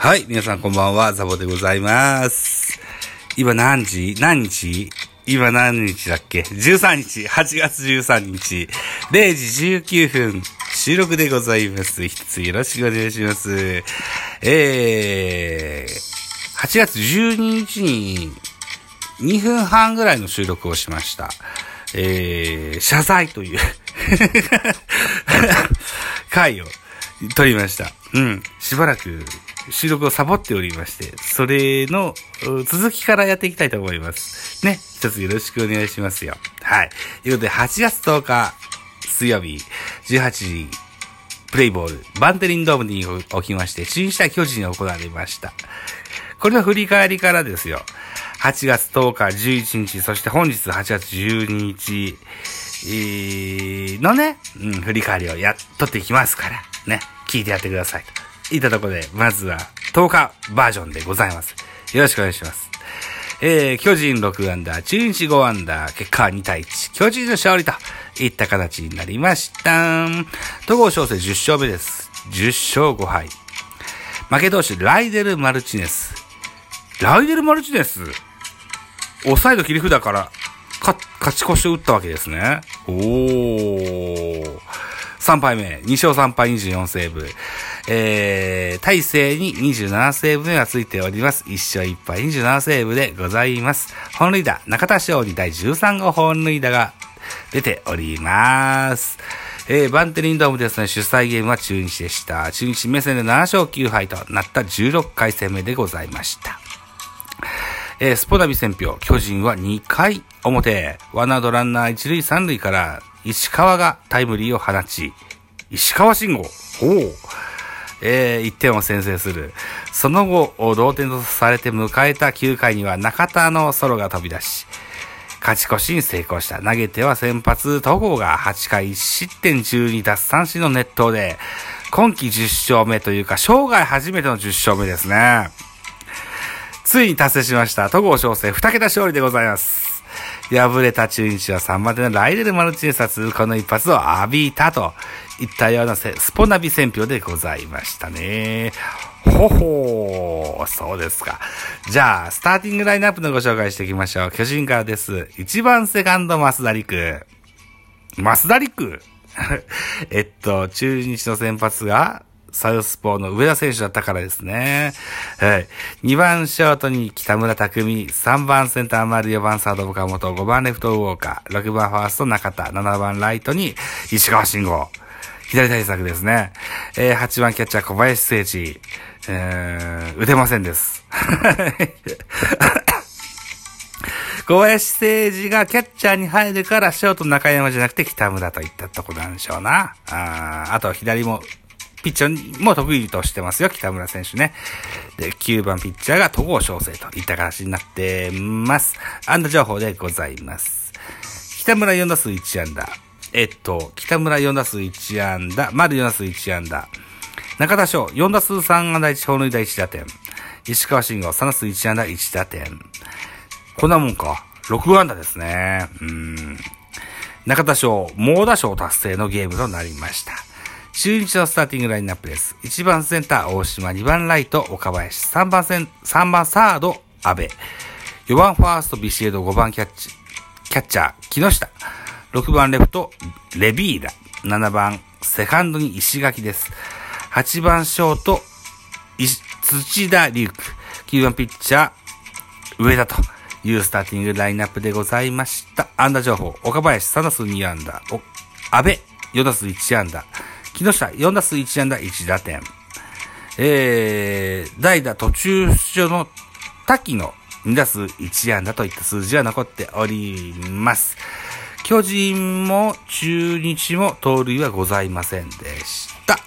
はい、皆さんこんばんは、ザボでございます。今何時？何日今何日だっけ ?13 日、8月13日、0時19分、収録でございます。一つよろしくお願いします。えー、8月12日に2分半ぐらいの収録をしました。えー、謝罪という 回を撮りました。うん。しばらく収録をサボっておりまして、それの続きからやっていきたいと思います。ね。一つよろしくお願いしますよ。はい。ということで、8月10日、水曜日、18時、プレイボール、バンテリンドームにおきまして、新下巨人に行われました。これの振り返りからですよ。8月10日、11日、そして本日8月12日、のね、うん、振り返りをやっとっていきますから、ね、聞いてやってください。といたところで、まずは10日バージョンでございます。よろしくお願いします。えー、巨人6アンダー、中日5アンダー、結果は2対1、巨人の勝利といった形になりました。戸郷翔征10勝目です。10勝5敗。負け投手、ライデル・マルチネス。ライデル・マルチネス？抑えの切り札から、か、勝ち越しを打ったわけですね。おー。3敗目、2勝3敗24セーブ。えー、大勢に27セーブ目がついております。1勝1敗27セーブでございます。本塁打、中田翔に第13号本塁打が出ております。えー、バンテリンドームですね、主催ゲームは中日でした。中日目線で7勝9敗となった16回戦目でございました。えー、スポナビ戦票、巨人は2回表、ワンアウトランナー1塁3塁から、石川がタイムリーを放ち、石川慎吾、ほう、えー、1点を先制する。その後、同点とされて迎えた9回には中田のソロが飛び出し、勝ち越しに成功した。投げては先発、戸郷が8回1失点12奪三振の熱投で、今季10勝目というか、生涯初めての10勝目ですね。ついに達成しました。戸郷翔征2桁勝利でございます。敗れた中日は3番手のライデル・マルチネスは続くこの一発を浴びたといったようなスポナビ選票でございましたね。ほほー、そうですか。じゃあ、スターティングラインナップのご紹介していきましょう。巨人からです。1番セカンド、増田陸。増田陸？えっと、中日の先発が、サウスポーの上田選手だったからですね。はい。2番ショートに北村匠3番センター丸、4番サード岡本、5番レフトウォーカー、6番ファースト中田、7番ライトに石川慎吾。左対策ですね。えー、8番キャッチャー小林誠司。えー、打てませんです。小林誠司がキャッチャーに入るから、ショート中山じゃなくて北村といったとこなんでしょうな。ああと左も、ピッチャーも得意としてますよ、北村選手ね。で、9番ピッチャーが戸郷翔征といった形になってます。安打情報でございます。北村4打数1安打。えっと、北村4打数1安打、丸4打数1安打。中田翔4打数3安打1本塁打1打点。石川慎吾3打数1安打1打点。こんなもんか。6安打ですね。うん。中田翔、猛打賞達成のゲームとなりました。中日のスターティングラインナップです。1番センター、大島、2番ライト、岡林、3番セン、3番サード、安倍、4番ファースト、ビシエド、5番キャッチ、キャッチャー、木下、6番レフト、レビーラ、7番セカンドに石垣です。8番ショート、土田龍空、9番ピッチャー、上田というスターティングラインナップでございました。安打情報、岡林3打数2安打、お安倍4打数1安打、木下4打数1安打1打点、えー、代打途中出場の滝の2打数1安打といった数字は残っております。巨人も中日も盗塁はございませんでした。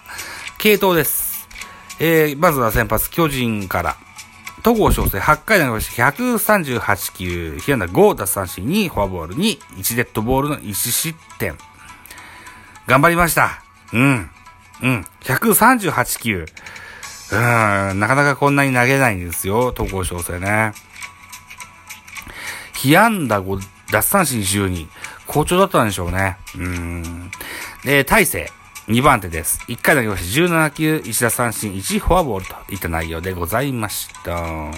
系統です。えー、まずは先発巨人から。戸郷翔征8回投げまして138球、被安打5奪三振2フォアボールに1デッドボールの1失点。頑張りました。うん。うん。138球。うん。なかなかこんなに投げないんですよ、戸郷翔征ね。被安打5、奪三振12。好調だったんでしょうね。うん。で、大勢。2番手です。1回投げまして17球、1打三振、1フォアボールといった内容でございました。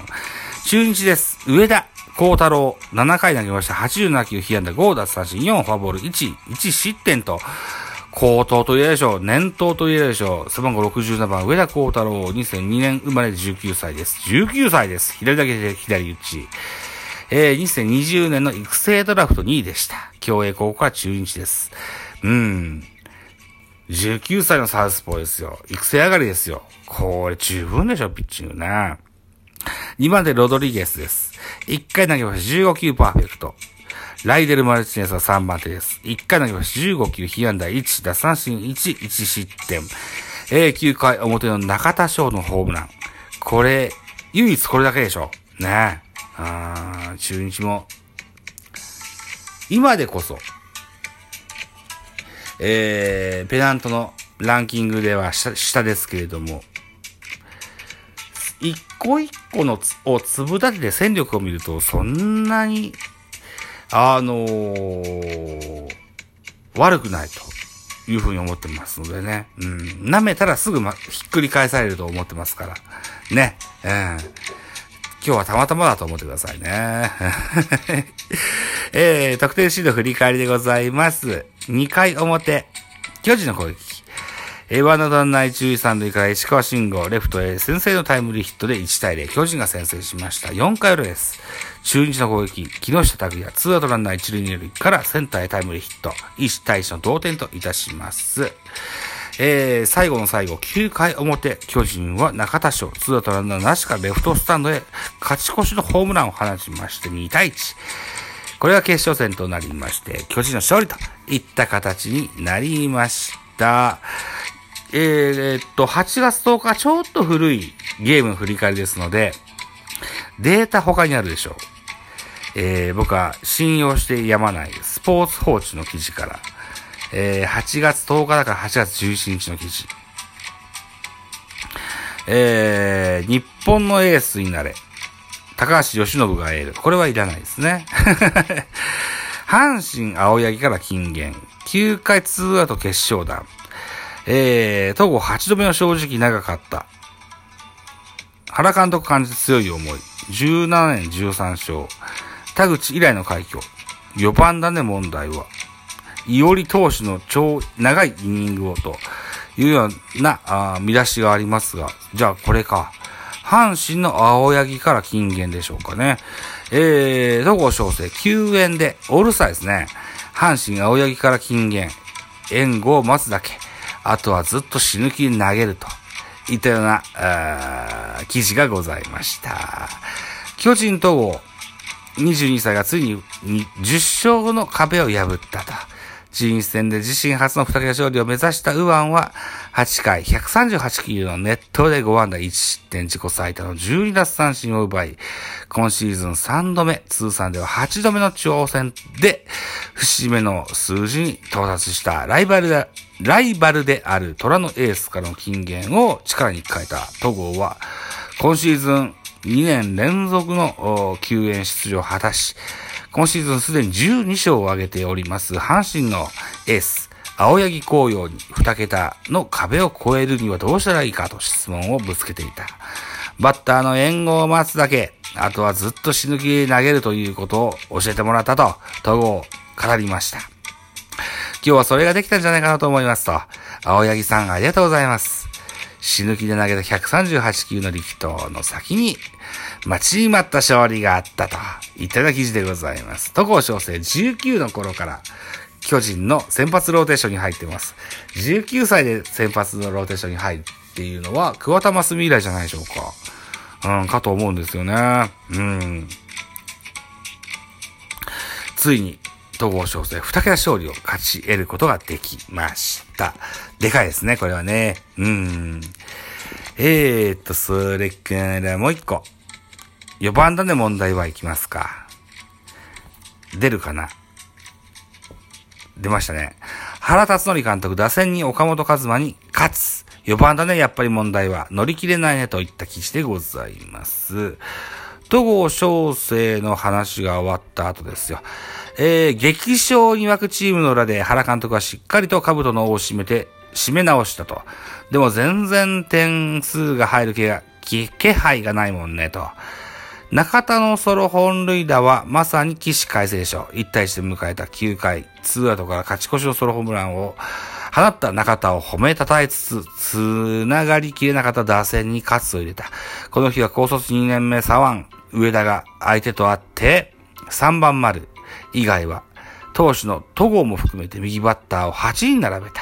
中日です。上田幸太郎、7回投げました87球、被安打5打三振、4フォアボール、1、1失点と、高騰と言えるでしょう。年頭と言えるでしょう。背番号67番、上田幸太郎、2002年生まれ19歳です。19歳です。左だけで左打ち。えー、2020年の育成ドラフト2位でした。競泳高校から中日です。うん。19歳のサウスポーですよ。育成上がりですよ。これ十分でしょ、ピッチングな。2番でロドリゲスです。1回投げました15球パーフェクト。ライデル・マルチネスは3番手です。1回投げました15球、被安打1、打三振1、1失点。えー、9回表の中田翔のホームラン。これ、唯一これだけでしょ。ねえあー中日も、今でこそ、えー、ペナントのランキングでは下下ですけれども、一個一個のつを粒立てて戦力を見ると、そんなに、あのー悪くないというふうに思ってますのでね。うん。舐めたらすぐ、ま、ひっくり返されると思ってますから。ね。うん。今日はたまたまだと思ってくださいね。えー、得点シード振り返りでございます。2回表、巨人の攻撃。えー、ワンアウトランナー一塁三塁から石川慎吾、レフトへ先制のタイムリーヒットで1対0、巨人が先制しました。4回裏です。中日の攻撃、木下拓也、ツーアウトランナー一塁二塁からセンターへタイムリーヒット、1対1の同点といたします。えー、最後の最後、9回表、巨人は中田翔、ツーアウトランナーなしからレフトスタンドへ勝ち越しのホームランを放ちまして2対1。これが決勝戦となりまして、巨人の勝利といった形になりました。えー、えーっと、8月10日、ちょっと古いゲームの振り返りですので、データ他にあるでしょう。えー、僕は信用してやまないスポーツ報知の記事から、えー、8月10日だから8月11日の記事。えー、日本のエースになれ。高橋由伸がエール。これはいらないですね。阪神青柳から金言。9回2アウト決勝弾。えー、東郷8度目の正直長かった。原監督感じて強い思い。17年13勝。田口以来の快挙。4番だね問題は。伊織投手の超長いイニングをというようなあ見出しがありますが、じゃあこれか。阪神の青柳から金言でしょうかね。えー、戸郷翔征救援で、オールスターですね。阪神青柳から金言。援護を待つだけ。あとはずっと死ぬ気に投げると。いったような、記事がございました。巨人統合、22歳がついにに10勝の壁を破ったと。中日戦で自身初の二桁勝利を目指した右腕は、8回138球のネットで5安打1失点自己最多の12奪三振を奪い、今シーズン3度目、通算では8度目の挑戦で、節目の数字に到達したライバルで、ライバルである虎のエースからの金言を力に変えた戸郷は、今シーズン2年連続のお救援出場を果たし、今シーズンすでに12勝を挙げております、阪神のエース、青柳紅葉に2桁の壁を越えるにはどうしたらいいかと質問をぶつけていた。バッターの援護を待つだけ、あとはずっと死ぬ気で投げるということを教えてもらったと、戸郷語りました。今日はそれができたんじゃないかなと思いますと、青柳さんありがとうございます。死ぬ気で投げた138球の力投の先に、待ちに待った勝利があったと、いった記事でございます。戸郷翔征19の頃から、巨人の先発ローテーションに入ってます。19歳で先発のローテーションに入るっていうのは、桑田真澄以来じゃないでしょうか。うん、かと思うんですよね。うん。ついに、戸郷翔征二桁勝利を勝ち得ることができました。でかいですね、これはね。うん。えーっと、それからもう一個。4番だね問題はいきますか。出るかな出ましたね。原辰徳監督、打線に岡本和真に勝つ。4番だね、やっぱり問題は。乗り切れないね、といった記事でございます。戸郷翔征の話が終わった後ですよ。えー、激賞に沸くチームの裏で原監督はしっかりと兜の尾を締めて、締め直したと。でも全然点数が入る気が、気配がないもんね、と。中田のソロ本塁打はまさに起死回生でしょ。1対1で迎えた9回、ツーアウトから勝ち越しのソロホームランを放った中田を褒めたたえつつ、つながりきれなかった打線に勝つを入れた。この日は高卒2年目左腕、上田が相手とあって、3番丸以外は、投手の戸郷も含めて右バッターを8人並べた。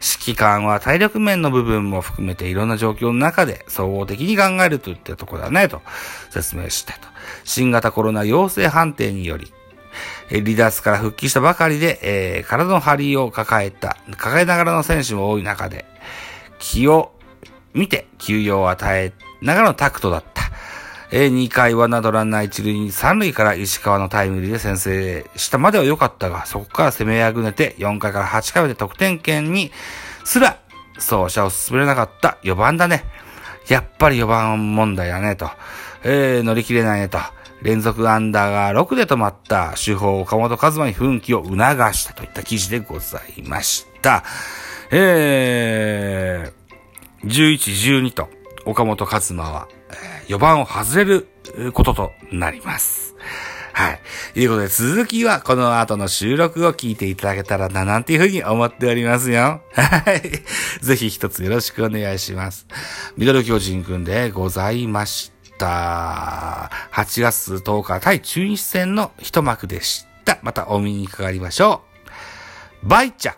指揮官は体力面の部分も含めていろんな状況の中で総合的に考えるといったところだね、と説明したと。新型コロナ陽性判定により、離脱から復帰したばかりで、えー、体の張りを抱えた、抱えながらの選手も多い中で、気を見て休養を与えながらのタクトだった。えー、2回はなどランナー一塁に3塁から石川のタイムリーで先制したまでは良かったが、そこから攻めあぐねて4回から8回まで得点圏にすら走者を進めなかった4番だね。やっぱり4番問題だねと。えー、乗り切れないねと。連続アンダーが6で止まった主砲岡本和真に奮起を促したといった記事でございました。えー、11、12と岡本和真は4番を外れることとなります。はい。ということで、続きはこの後の収録を聞いていただけたらな、なんていうふうに思っておりますよ。はい。ぜひ一つよろしくお願いします。ミドル巨人くんでございました。8月10日対中日戦の一幕でした。またお見にかかりましょう。バイチャ